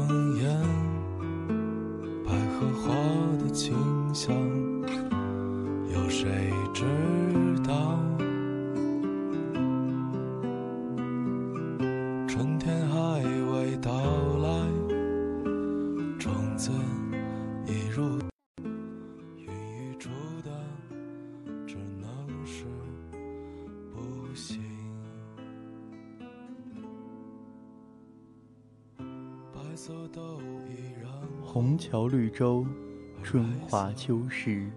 谎言百合花的清香有谁桥绿洲，春华秋实，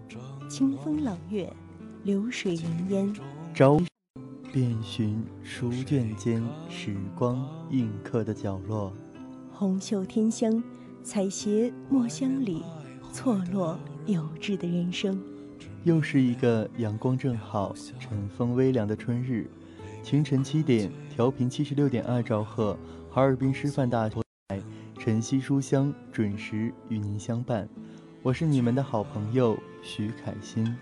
清风朗月，流水云烟。朝遍寻书卷间时光印刻的角落，红袖添香，采撷墨香里错落有致的人生。又是一个阳光正好、晨风微凉的春日，清晨七点，调频七十六点二兆赫，哈尔滨师范大学。晨曦书香准时与您相伴，我是你们的好朋友徐凯欣，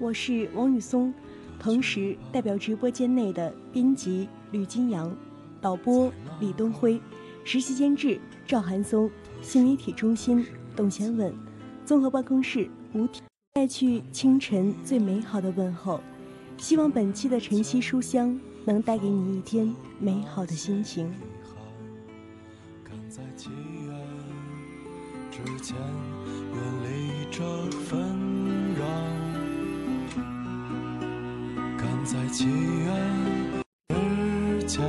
我是王宇松，同时代表直播间内的编辑吕金阳、导播李东辉、实习监制赵寒松、新媒体中心董贤稳、综合办公室吴体，带去清晨最美好的问候，希望本期的晨曦书香能带给你一天美好的心情。之前，远离这纷扰；赶在七月之前，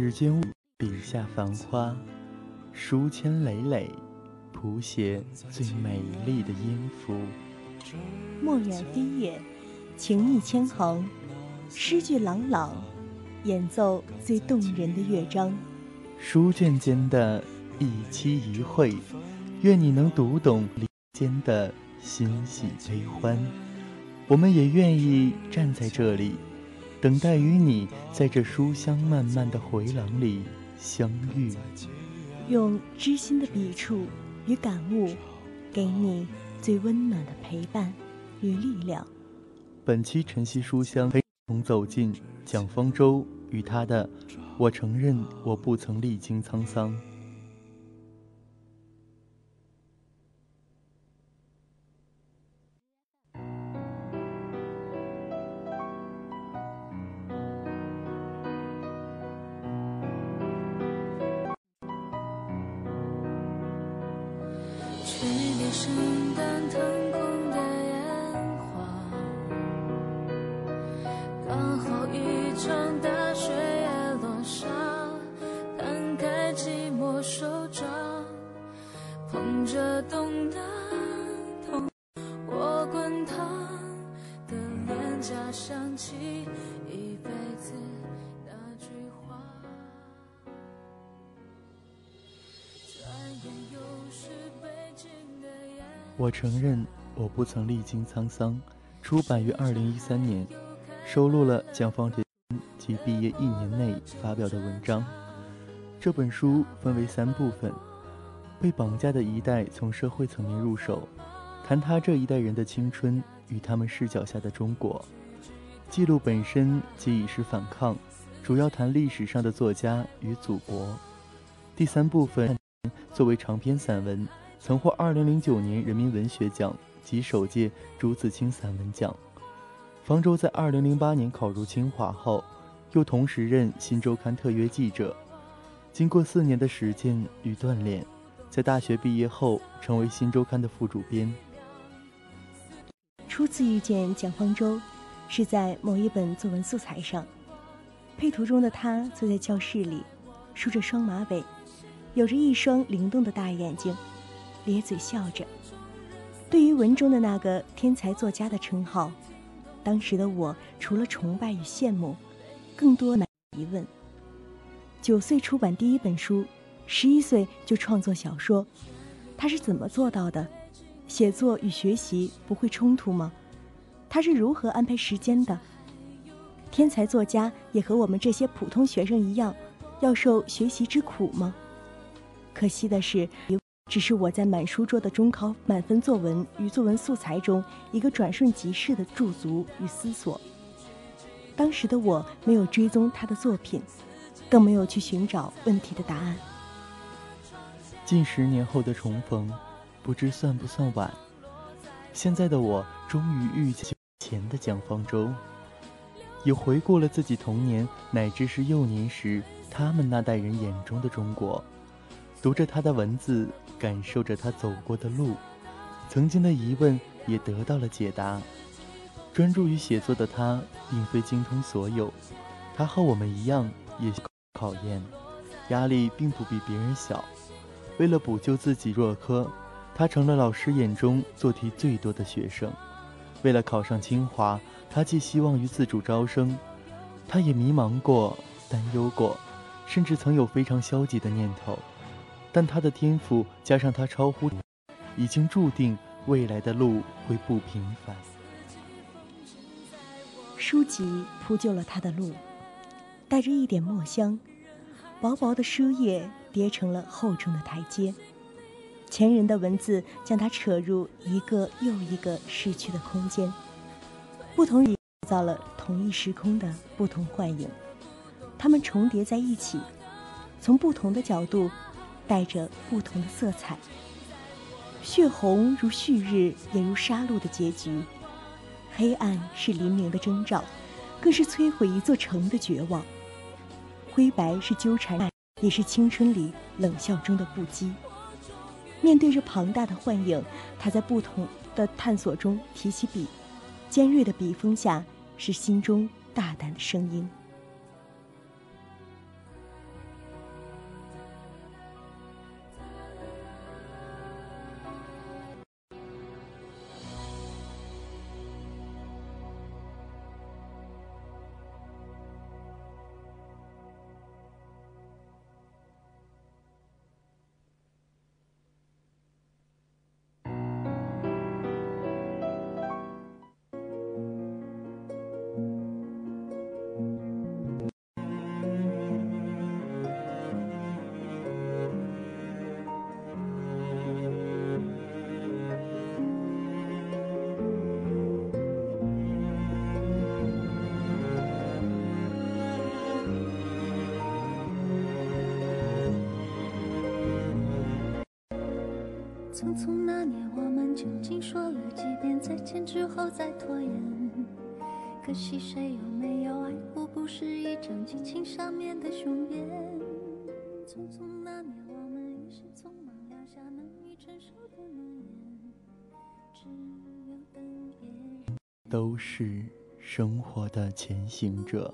指尖笔下繁花，书签累累，谱写最美丽的音符。墨染飞叶，情意千行，诗句朗朗，演奏最动人的乐章。书卷间的一期一会，愿你能读懂里间的欣喜悲欢。我们也愿意站在这里。等待与你在这书香漫漫的回廊里相遇，用知心的笔触与感悟，给你最温暖的陪伴与力量。本期晨曦书香，陪同走进蒋方舟与他的《我承认我不曾历经沧桑》。捧着冻的痛我滚烫的脸颊想起一我承认，我不曾历经沧桑。出版于二零一三年，收录了蒋方哲及毕业一年内发表的文章。这本书分为三部分：被绑架的一代从社会层面入手，谈他这一代人的青春与他们视角下的中国；记录本身即已是反抗，主要谈历史上的作家与祖国。第三部分作为长篇散文。曾获二零零九年人民文学奖及首届朱自清散文奖。方舟在二零零八年考入清华后，又同时任《新周刊》特约记者。经过四年的实践与锻炼，在大学毕业后成为《新周刊》的副主编。初次遇见蒋方舟，是在某一本作文素材上，配图中的他坐在教室里，梳着双马尾，有着一双灵动的大眼睛。咧嘴笑着。对于文中的那个天才作家的称号，当时的我除了崇拜与羡慕，更多难疑问。九岁出版第一本书，十一岁就创作小说，他是怎么做到的？写作与学习不会冲突吗？他是如何安排时间的？天才作家也和我们这些普通学生一样，要受学习之苦吗？可惜的是。只是我在满书桌的中考满分作文与作文素材中一个转瞬即逝的驻足与思索。当时的我没有追踪他的作品，更没有去寻找问题的答案。近十年后的重逢，不知算不算晚？现在的我终于遇见前的蒋方舟，也回顾了自己童年乃至是幼年时他们那代人眼中的中国，读着他的文字。感受着他走过的路，曾经的疑问也得到了解答。专注于写作的他，并非精通所有，他和我们一样，也考验，压力并不比别人小。为了补救自己弱科，他成了老师眼中做题最多的学生。为了考上清华，他寄希望于自主招生，他也迷茫过，担忧过，甚至曾有非常消极的念头。但他的天赋加上他超乎，已经注定未来的路会不平凡。书籍铺就了他的路，带着一点墨香，薄薄的书页叠成了厚重的台阶。前人的文字将他扯入一个又一个逝去的空间，不同人造了同一时空的不同幻影，它们重叠在一起，从不同的角度。带着不同的色彩，血红如旭日，也如杀戮的结局；黑暗是黎明的征兆，更是摧毁一座城的绝望；灰白是纠缠，也是青春里冷笑中的不羁。面对着庞大的幻影，他在不同的探索中提起笔，尖锐的笔锋下是心中大胆的声音。匆匆那年，我们究竟说了几遍再见之后再拖延？可惜谁有没有爱过？不是一张激情上面的雄辩。匆匆那年，我们一时匆忙撂下难以承受的诺言，只有等别人。都是生活的前行者，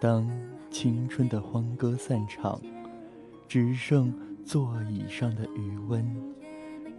当青春的欢歌散场，只剩座椅上的余温。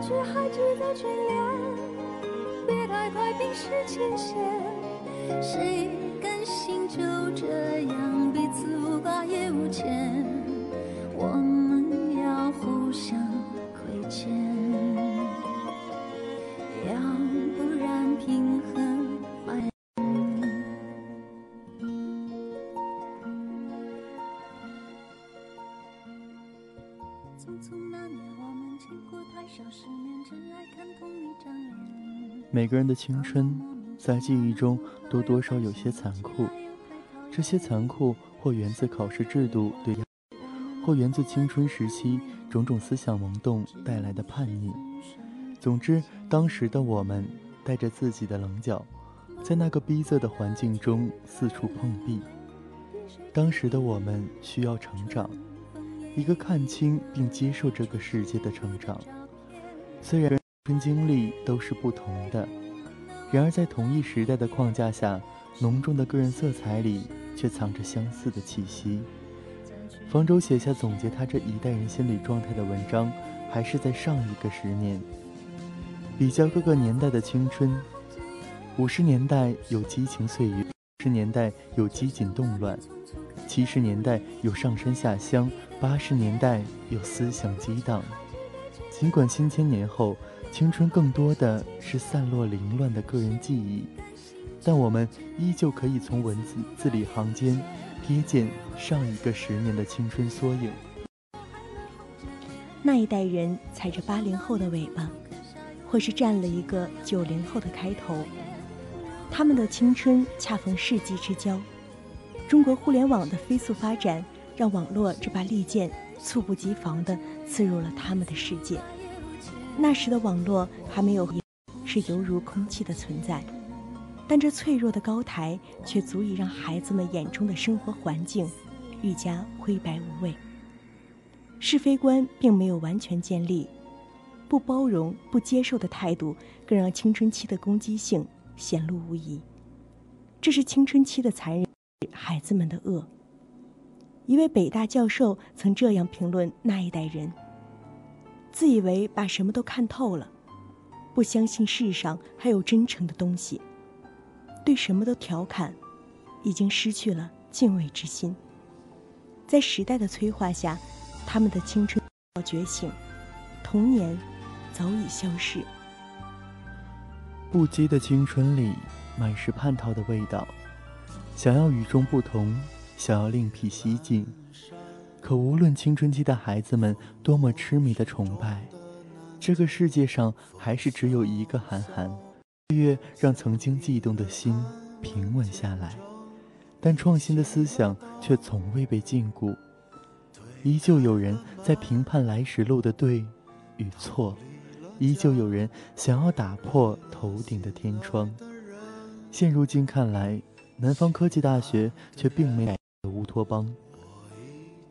却还值得眷恋，别太快冰释前嫌。谁甘心就这样彼此无挂也无牵？我们要互相亏欠，每个人的青春，在记忆中都多少有些残酷。这些残酷或源自考试制度对，或源自青春时期种种思想萌动带来的叛逆。总之，当时的我们带着自己的棱角，在那个逼仄的环境中四处碰壁。当时的我们需要成长，一个看清并接受这个世界的成长。虽然。跟经历都是不同的，然而在同一时代的框架下，浓重的个人色彩里却藏着相似的气息。方舟写下总结他这一代人心理状态的文章，还是在上一个十年，比较各个年代的青春。五十年代有激情岁月，十年代有机警动乱，七十年代有上山下乡，八十年代有思想激荡。尽管新千年后。青春更多的是散落凌乱的个人记忆，但我们依旧可以从文字字里行间瞥见上一个十年的青春缩影。那一代人踩着八零后的尾巴，或是占了一个九零后的开头，他们的青春恰逢世纪之交。中国互联网的飞速发展，让网络这把利剑猝不及防地刺入了他们的世界。那时的网络还没有，是犹如空气的存在，但这脆弱的高台却足以让孩子们眼中的生活环境愈加灰白无味。是非观并没有完全建立，不包容、不接受的态度更让青春期的攻击性显露无遗。这是青春期的残忍，孩子们的恶。一位北大教授曾这样评论那一代人。自以为把什么都看透了，不相信世上还有真诚的东西，对什么都调侃，已经失去了敬畏之心。在时代的催化下，他们的青春要觉醒，童年早已消逝。不羁的青春里满是叛逃的味道，想要与众不同，想要另辟蹊径。可无论青春期的孩子们多么痴迷的崇拜，这个世界上还是只有一个韩寒。岁月让曾经悸动的心平稳下来，但创新的思想却从未被禁锢。依旧有人在评判来时路的对与错，依旧有人想要打破头顶的天窗。现如今看来，南方科技大学却并没有乌托邦。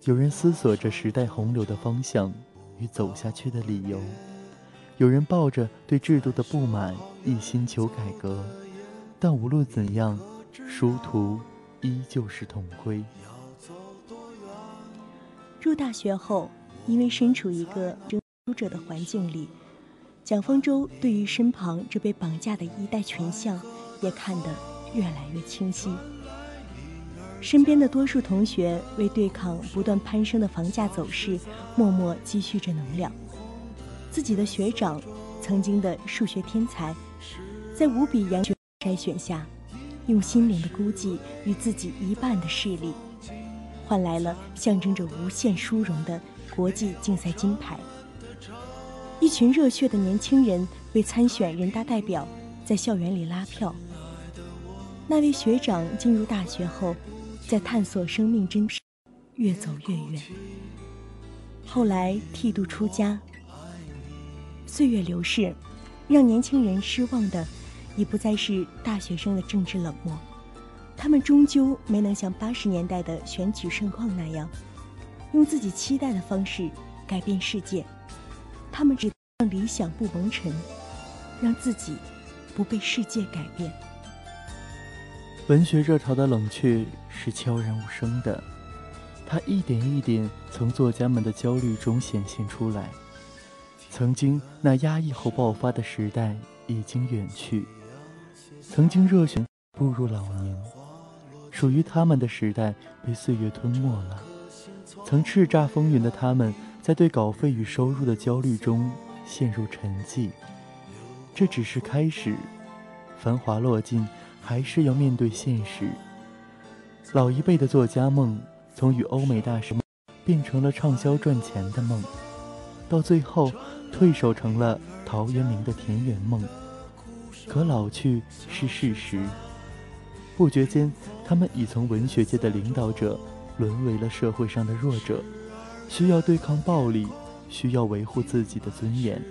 有人思索着时代洪流的方向与走下去的理由，有人抱着对制度的不满一心求改革，但无论怎样，殊途依旧是同归。入大学后，因为身处一个争输者的环境里，蒋方舟对于身旁这被绑架的一代群像，也看得越来越清晰。身边的多数同学为对抗不断攀升的房价走势，默默积蓄着能量。自己的学长，曾经的数学天才，在无比严峻筛选下，用心灵的孤寂与自己一半的视力，换来了象征着无限殊荣的国际竞赛金牌。一群热血的年轻人为参选人大代表，在校园里拉票，那位学长进入大学后，在探索生命真实，越走越远。后来剃度出家，岁月流逝，让年轻人失望的，已不再是大学生的政治冷漠，他们终究没能像八十年代的选举盛况那样，用自己期待的方式改变世界。他们只让理想不蒙尘，让自己不被世界改变。文学热潮的冷却是悄然无声的，它一点一点从作家们的焦虑中显现出来。曾经那压抑后爆发的时代已经远去，曾经热血步入老年，属于他们的时代被岁月吞没了。曾叱咤风云的他们，在对稿费与收入的焦虑中陷入沉寂。这只是开始，繁华落尽。还是要面对现实。老一辈的作家梦，从与欧美大师，变成了畅销赚钱的梦，到最后退守成了陶渊明的田园梦。可老去是事实，不觉间，他们已从文学界的领导者，沦为了社会上的弱者，需要对抗暴力，需要维护自己的尊严。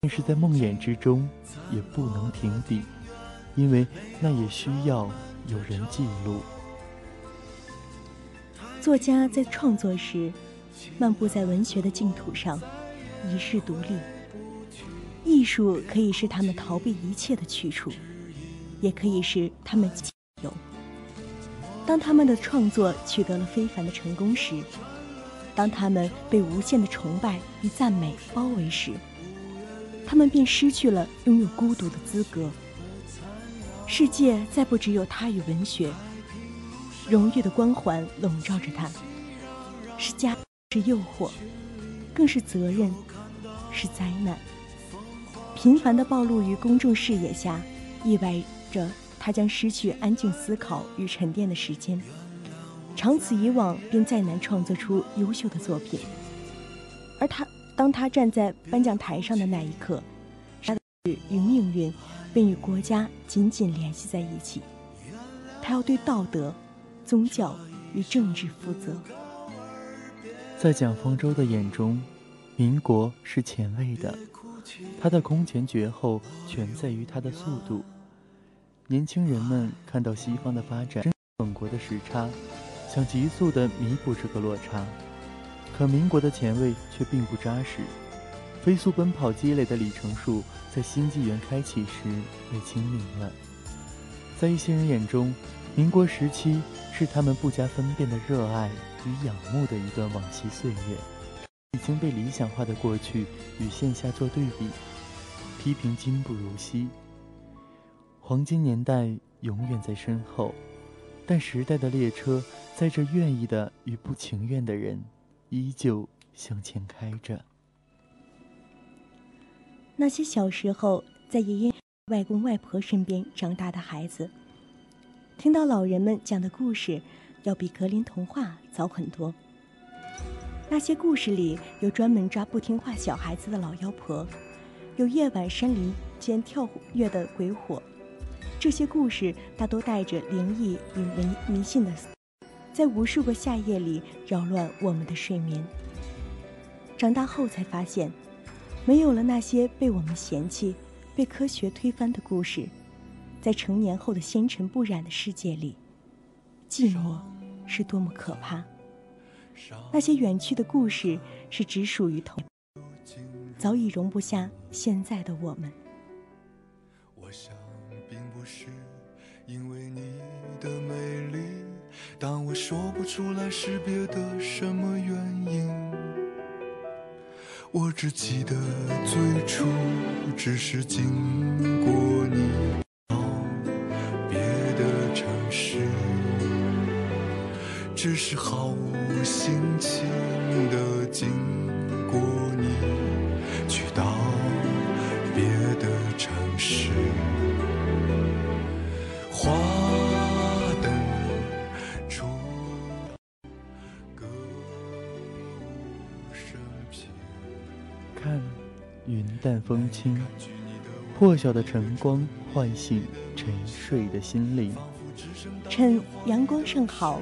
但是在梦魇之中，也不能停笔。因为那也需要有人记录。作家在创作时，漫步在文学的净土上，一世独立。艺术可以是他们逃避一切的去处，也可以是他们有。当他们的创作取得了非凡的成功时，当他们被无限的崇拜与赞美包围时，他们便失去了拥有孤独的资格。世界再不只有他与文学，荣誉的光环笼罩着他，是家，是诱惑，更是责任，是灾难。频繁的暴露于公众视野下，意味着他将失去安静思考与沉淀的时间，长此以往，便再难创作出优秀的作品。而他，当他站在颁奖台上的那一刻，他的与命运。并与国家紧紧联系在一起。他要对道德、宗教与政治负责。在蒋方舟的眼中，民国是前卫的，他的空前绝后全在于他的速度。年轻人们看到西方的发展，本国的时差，想急速地弥补这个落差，可民国的前卫却并不扎实。飞速奔跑积累的里程数，在新纪元开启时被清零了。在一些人眼中，民国时期是他们不加分辨的热爱与仰慕的一段往昔岁月，已经被理想化的过去与线下做对比，批评今不如昔。黄金年代永远在身后，但时代的列车载着愿意的与不情愿的人，依旧向前开着。那些小时候在爷爷、外公、外婆身边长大的孩子，听到老人们讲的故事，要比格林童话早很多。那些故事里有专门抓不听话小孩子的老妖婆，有夜晚山林间跳跃的鬼火。这些故事大多带着灵异与迷迷信的，在无数个夏夜里扰乱我们的睡眠。长大后才发现。没有了那些被我们嫌弃、被科学推翻的故事，在成年后的纤尘不染的世界里，寂寞是多么可怕。那些远去的故事是只属于童，早已容不下现在的我们。我想，并不是因为你的美丽，但我说不出来是别的什么原因。我只记得最初只是经过你到别的城市，只是毫无心情的经淡风轻，破晓的晨光唤醒沉睡的心灵。趁阳光尚好，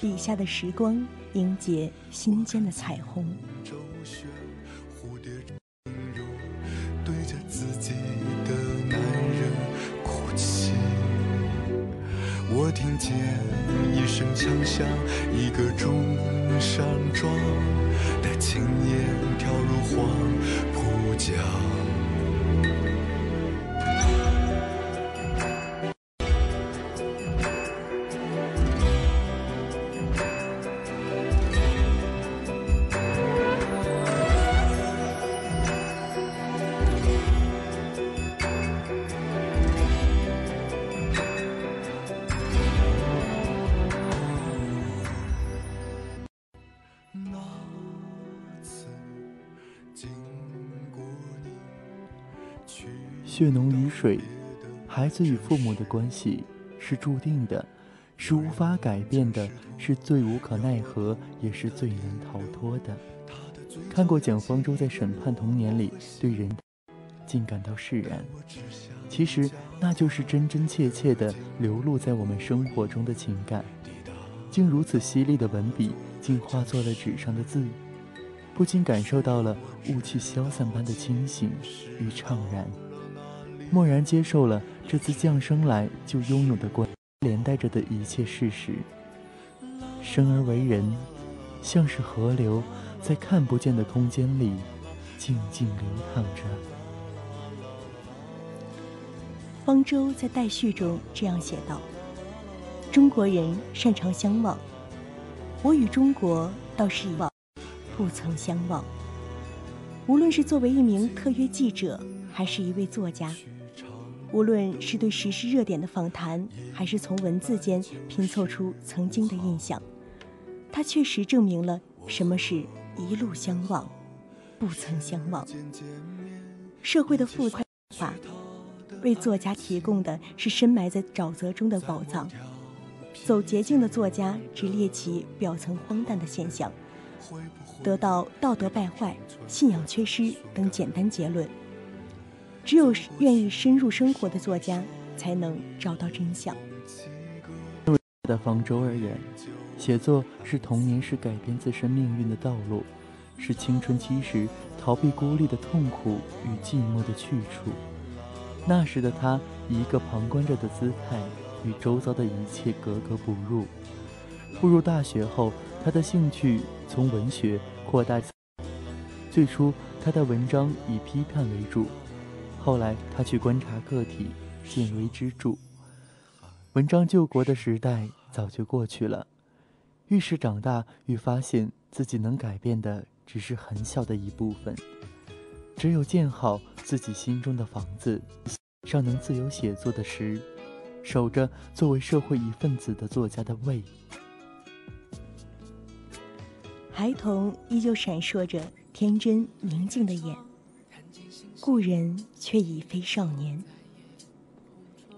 笔下的时光迎接心间的彩虹。对着自己的男人哭泣，我听见一声枪响，一个钟山庄，的青年跳入黄浦血浓于水，孩子与父母的关系是注定的，是无法改变的，是最无可奈何，也是最难逃脱的。看过蒋方舟在《审判童年》里对人，竟感到释然。其实那就是真真切切的流露在我们生活中的情感，竟如此犀利的文笔，竟化作了纸上的字，不禁感受到了雾气消散般的清醒与怅然。默然接受了这次降生来就拥有的关，连带着的一切事实。生而为人，像是河流，在看不见的空间里静静流淌着。方舟在待续中这样写道：“中国人擅长相望，我与中国倒是一望，不曾相望。无论是作为一名特约记者，还是一位作家。”无论是对时事热点的访谈，还是从文字间拼凑出曾经的印象，它确实证明了什么是一路相望，不曾相忘。社会的复杂化，为作家提供的是深埋在沼泽中的宝藏。走捷径的作家只猎奇表层荒诞的现象，得到道德败坏、信仰缺失等简单结论。只有愿意深入生活的作家，才能找到真相。的方舟而言，写作是童年时改变自身命运的道路，是青春期时逃避孤立的痛苦与寂寞的去处。那时的他以一个旁观者的姿态，与周遭的一切格格不入。步入大学后，他的兴趣从文学扩大。最初，他的文章以批判为主。后来，他去观察个体，见微知著。文章救国的时代早就过去了。愈是长大，愈发现自己能改变的只是很小的一部分。只有建好自己心中的房子，尚能自由写作的时，守着作为社会一份子的作家的胃。孩童依旧闪烁着天真宁静的眼。故人却已非少年，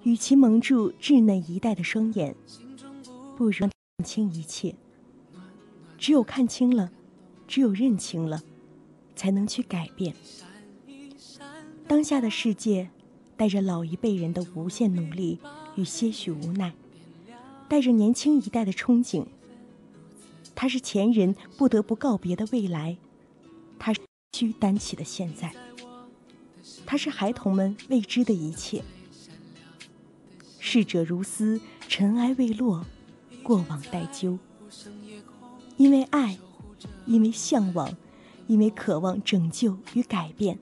与其蒙住稚嫩一代的双眼，不如看清一切。只有看清了，只有认清了，才能去改变。当下的世界，带着老一辈人的无限努力与些许无奈，带着年轻一代的憧憬。它是前人不得不告别的未来，它是需担起的现在。它是孩童们未知的一切。逝者如斯，尘埃未落，过往待究。因为爱，因为向往，因为渴望拯救与改变，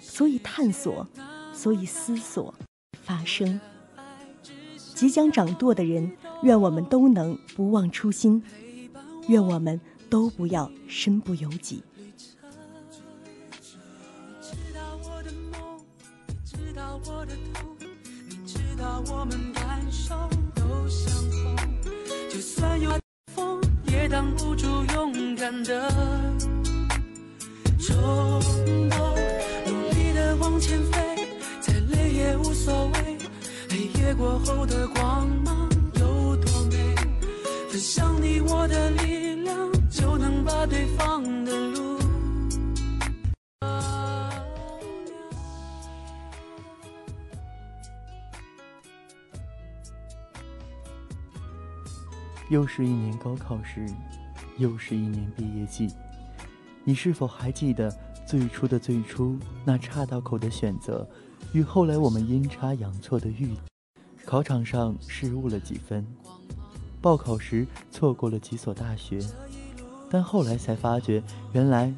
所以探索，所以思索，发生。即将掌舵的人，愿我们都能不忘初心，愿我们都不要身不由己。把我们感受都相同。就算有风，也挡不住勇敢的冲动。努力的往前飞，再累也无所谓。黑夜过后的光芒有多美？分享你我的力量，就能把对方又是一年高考时，又是一年毕业季。你是否还记得最初的最初那岔道口的选择，与后来我们阴差阳错的遇？考场上失误了几分，报考时错过了几所大学，但后来才发觉，原来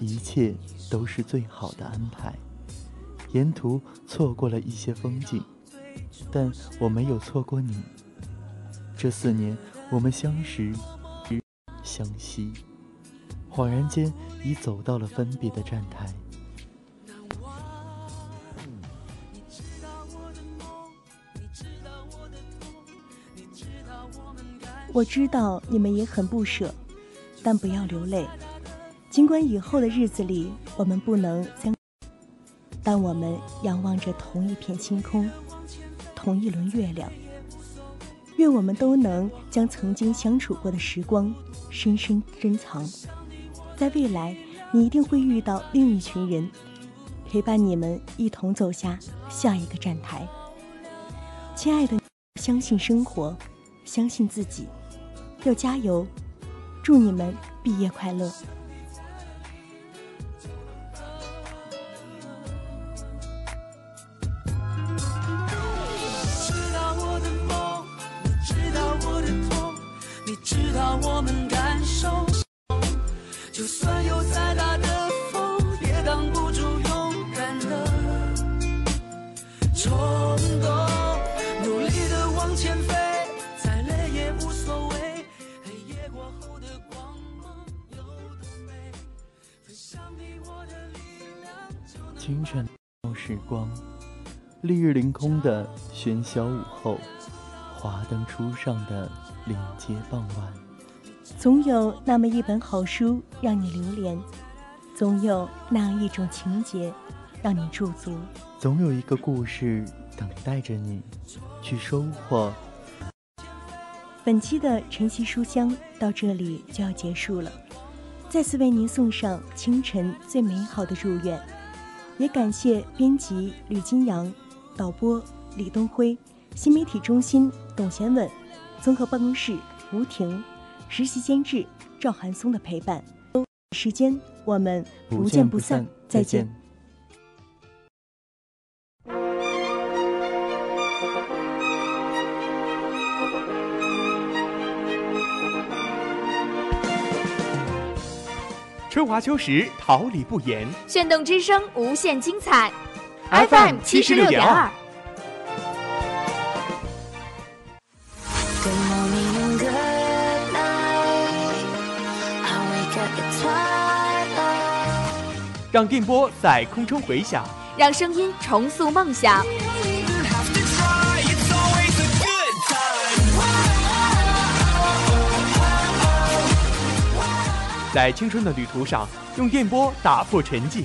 一切都是最好的安排。沿途错过了一些风景，但我没有错过你。这四年，我们相识、相惜，恍然间已走到了分别的站台。我知道你们也很不舍，但不要流泪。尽管以后的日子里我们不能相，但我们仰望着同一片星空，同一轮月亮。愿我们都能将曾经相处过的时光深深珍藏，在未来，你一定会遇到另一群人，陪伴你们一同走下下一个站台。亲爱的，相信生活，相信自己。要加油！祝你们毕业快乐！凌空的喧嚣午后，华灯初上的临街傍晚，总有那么一本好书让你流连，总有那样一种情节让你驻足，总有一个故事等待着你去收获。本期的晨曦书香到这里就要结束了，再次为您送上清晨最美好的祝愿。也感谢编辑吕金阳、导播李东辉、新媒体中心董贤稳、综合办公室吴婷、实习监制赵寒松的陪伴。时间我们不见不散，再见。春华秋实，桃李不言。炫动之声，无限精彩。FM 七十六点二。让电波在空中回响，让声音重塑梦想。在青春的旅途上，用电波打破沉寂，